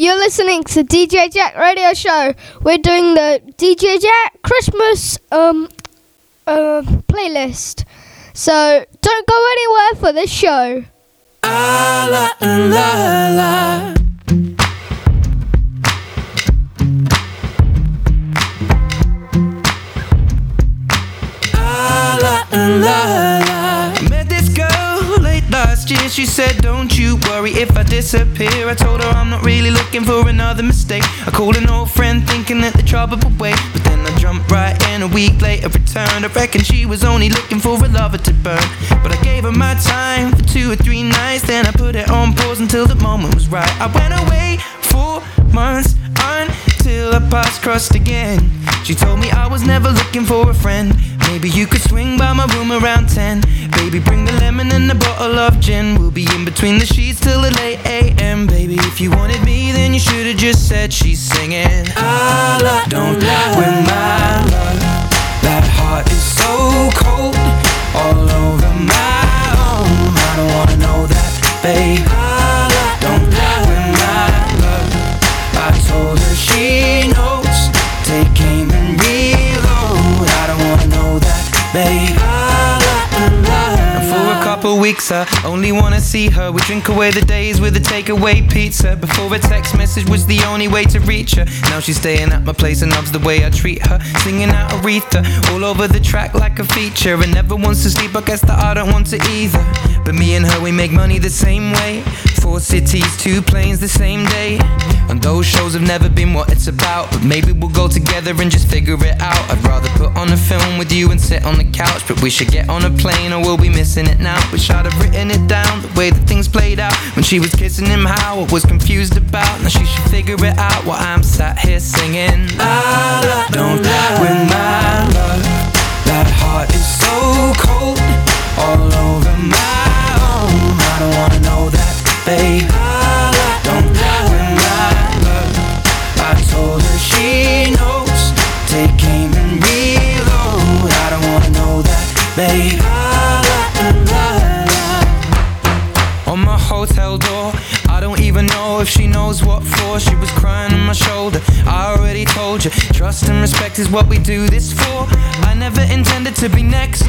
You're listening to DJ Jack Radio Show. We're doing the DJ Jack Christmas um uh, playlist. So don't go anywhere for this show. Ah, la, la, la. Year. She said, Don't you worry if I disappear. I told her I'm not really looking for another mistake. I called an old friend thinking that the trouble would wait. But then I jumped right in a week later, returned. I reckon she was only looking for a lover to burn. But I gave her my time for two or three nights. Then I put it on pause until the moment was right. I went away for months until our paths crossed again. She told me I was never looking for a friend. Maybe you could swing by my room around 10. Baby, bring the lemon and a bottle of gin. We'll be in between the sheets till the late AM. Baby, if you wanted me, then you should've just said she's singing. I love, don't lie when my love. That heart is so cold, all over my own. I don't wanna know that, babe. I love, don't lie when my love. I told her she weeks, I only wanna see her. We drink away the days with a takeaway pizza. Before a text message was the only way to reach her. Now she's staying at my place and loves the way I treat her. Singing out Aretha all over the track like a feature. And never wants to sleep, I guess that I don't want to either. But me and her, we make money the same way. Four cities, two planes the same day. And those shows have never been what it's about. But maybe we'll go together and just figure it out. I'd rather put on a film with you and sit on the couch. But we should get on a plane or we'll be missing it now. Wish I'd have written it down the way that things played out. When she was kissing him, how I was confused about. Now she should figure it out while I'm sat here singing. La, don't lie with my love. That heart is so cold, all over my Don't love. I told her she knows. Take aim and reload. I don't wanna know that, babe. On my hotel door, I don't even know if she knows what for. She was crying on my shoulder. Trust and respect is what we do this for. I never intended to be next,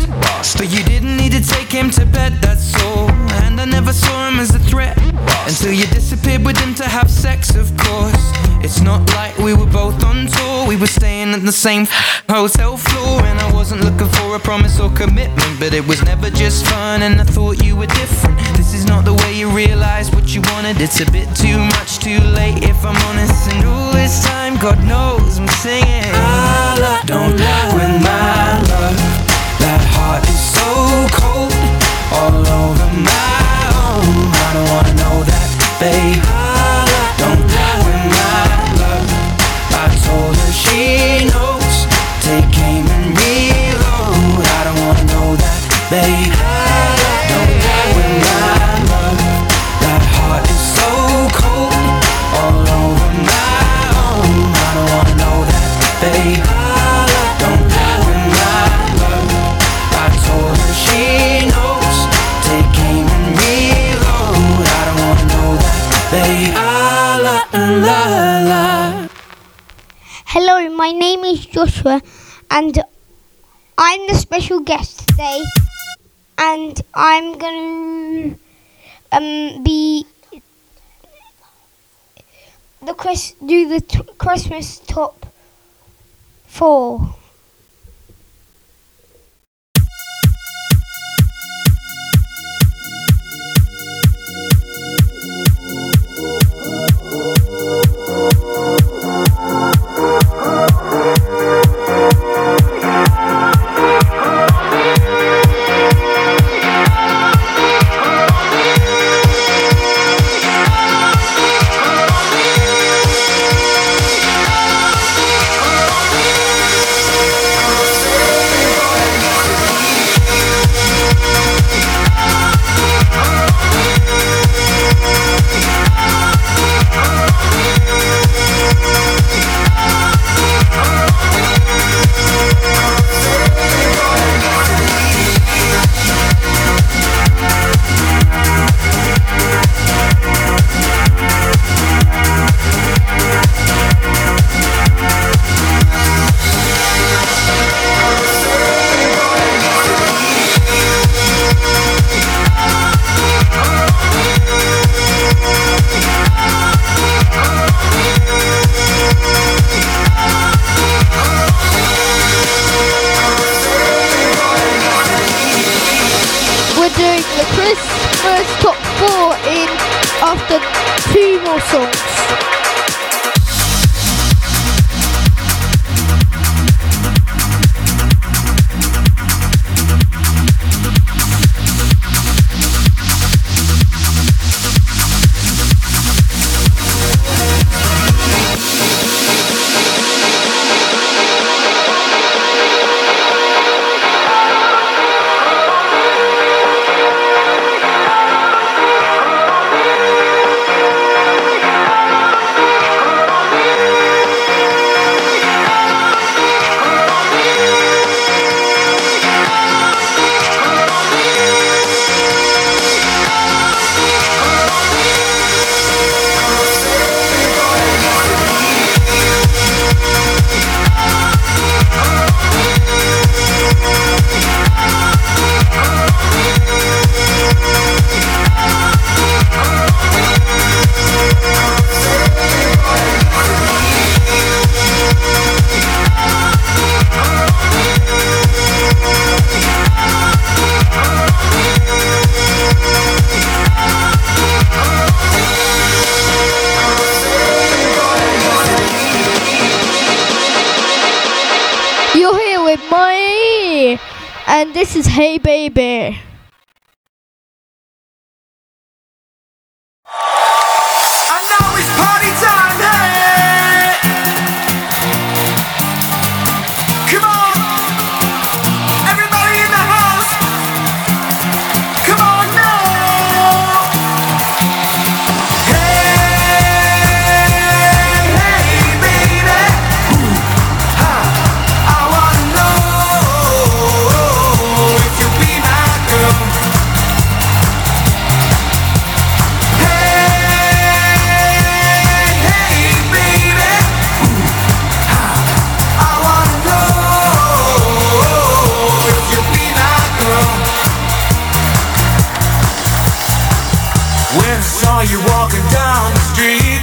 but you didn't need to take him to bed, that's all. And I never saw him as a threat until you disappeared with him to have sex, of course. It's not like we were both on tour, we were staying at the same hotel floor. And I wasn't looking for a promise or commitment, but it was never just fun, and I thought you were different. This is not the way you realize what you wanted, it's a bit too much, too late if I'm honest. And all this time, God knows Singing. Joshua, and I'm the special guest today. And I'm gonna um be the Chris do the t- Christmas top four. the Christmas top four in after two more songs. And now it's party When I saw you walking down the street,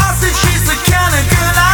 I said she's the kind of girl I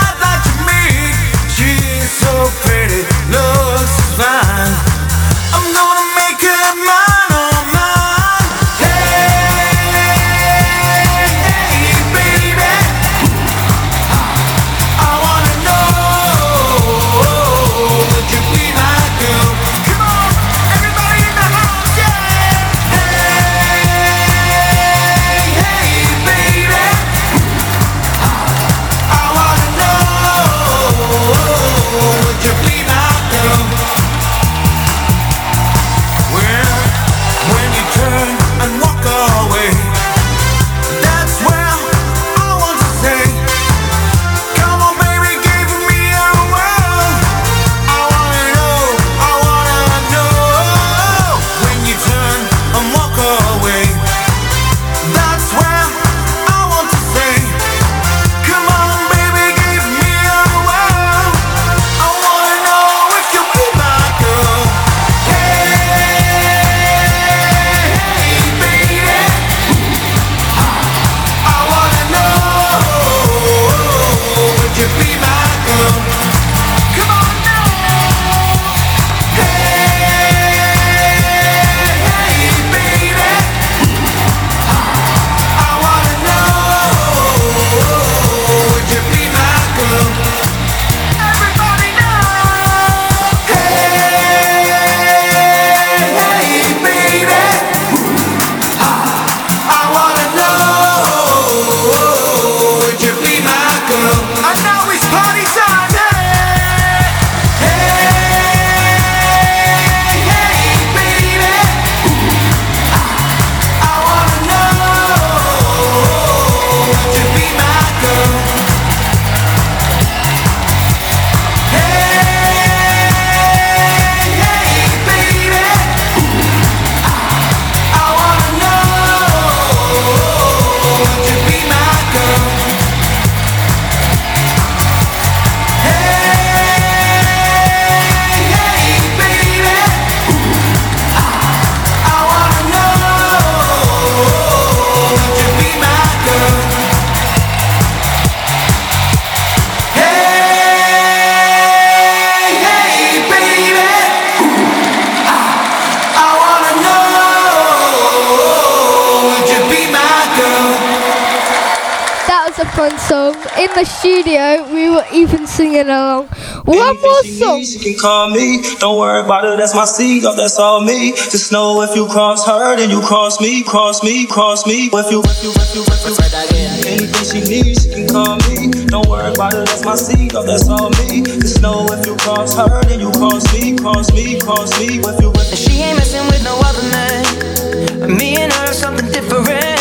the studio, we were even singing along. One more song. She can call me. Don't worry about it. That's my seed. Oh, that's all me. Just know if you cross her, then you cross me, cross me, cross me. If you, if you, if you, if you. Anything she needs, she can call me. Don't worry about it. That's my seed. Oh, that's all me. Just know if you cross her, then you cross me, cross me, cross me. If you, if you. She ain't messing with no other man. Me and her, something different.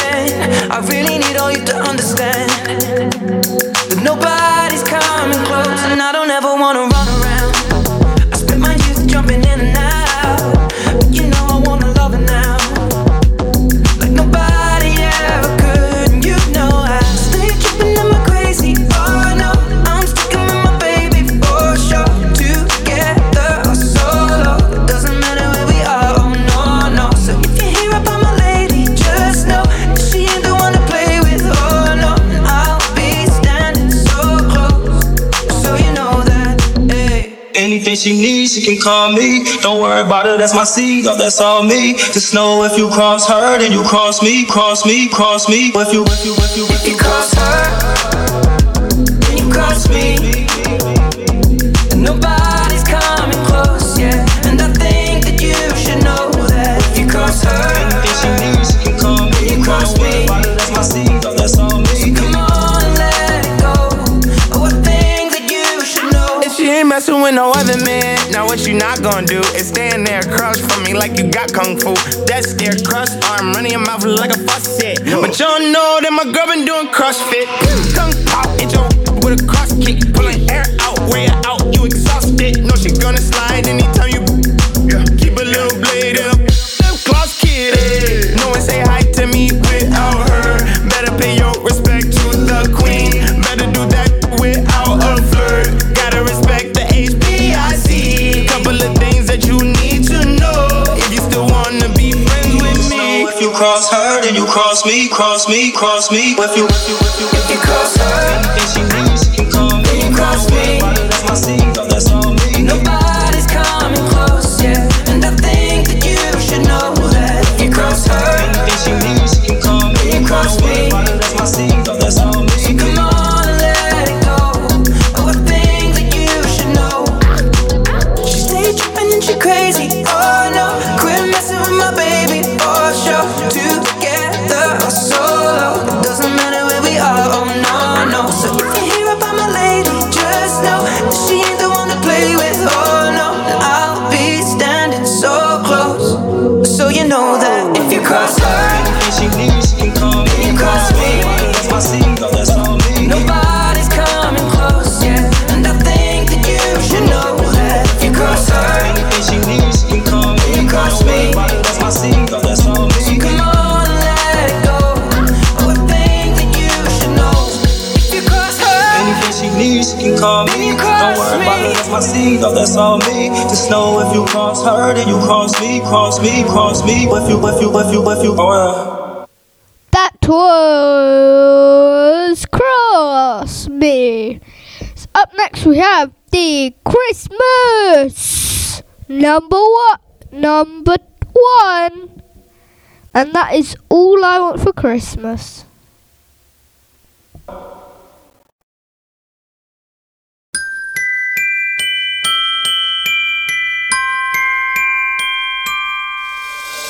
I really need all you to understand that nobody's coming close, and I don't ever wanna Anything she needs, she can call me. Don't worry about it, that's my seed, oh, that's all me. Just know if you cross her, then you cross me, cross me, cross me. If you, if you, if you, if You cross her, then you cross me. With no other man. Now what you not gonna do is stand there across from me like you got kung fu. That stare cross arm running your mouth like a faucet. But y'all know that my girl been doing CrossFit. Kung pao cross me, cross me. If you, if you, if you, that's my seed, that's all me. Just know if you cross her, then you cross me, cross me, cross me. You, you, you, you, oh. That was Cross Me. So up next we have the Christmas number one, number one, and that is all I want for Christmas.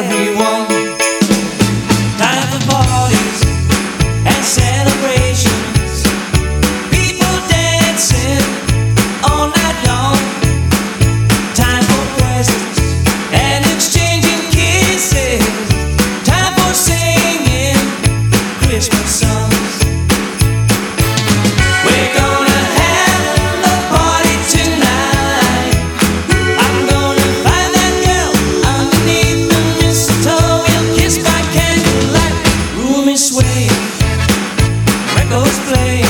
every goes playing.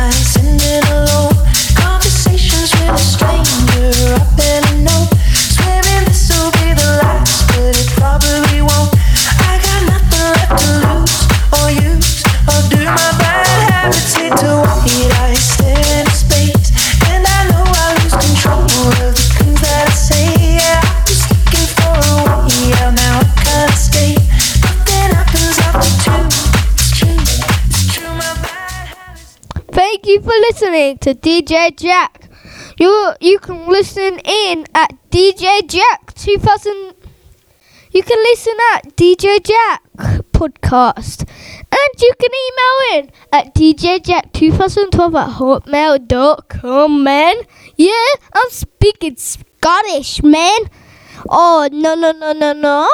listening to DJ Jack. You you can listen in at DJ Jack 2000. You can listen at DJ Jack podcast, and you can email in at djjack2012 at hotmail.com. Man, yeah, I'm speaking Scottish, man. Oh no no no no no!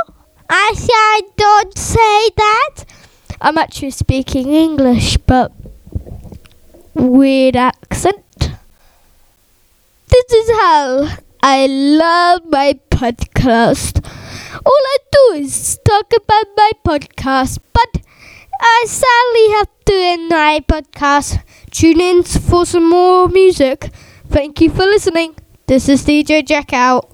I I don't say that. I'm actually speaking English, but weird accent. This is how I love my podcast. All I do is talk about my podcast, but I sadly have to end my podcast. Tune in for some more music. Thank you for listening. This is DJ Jack out.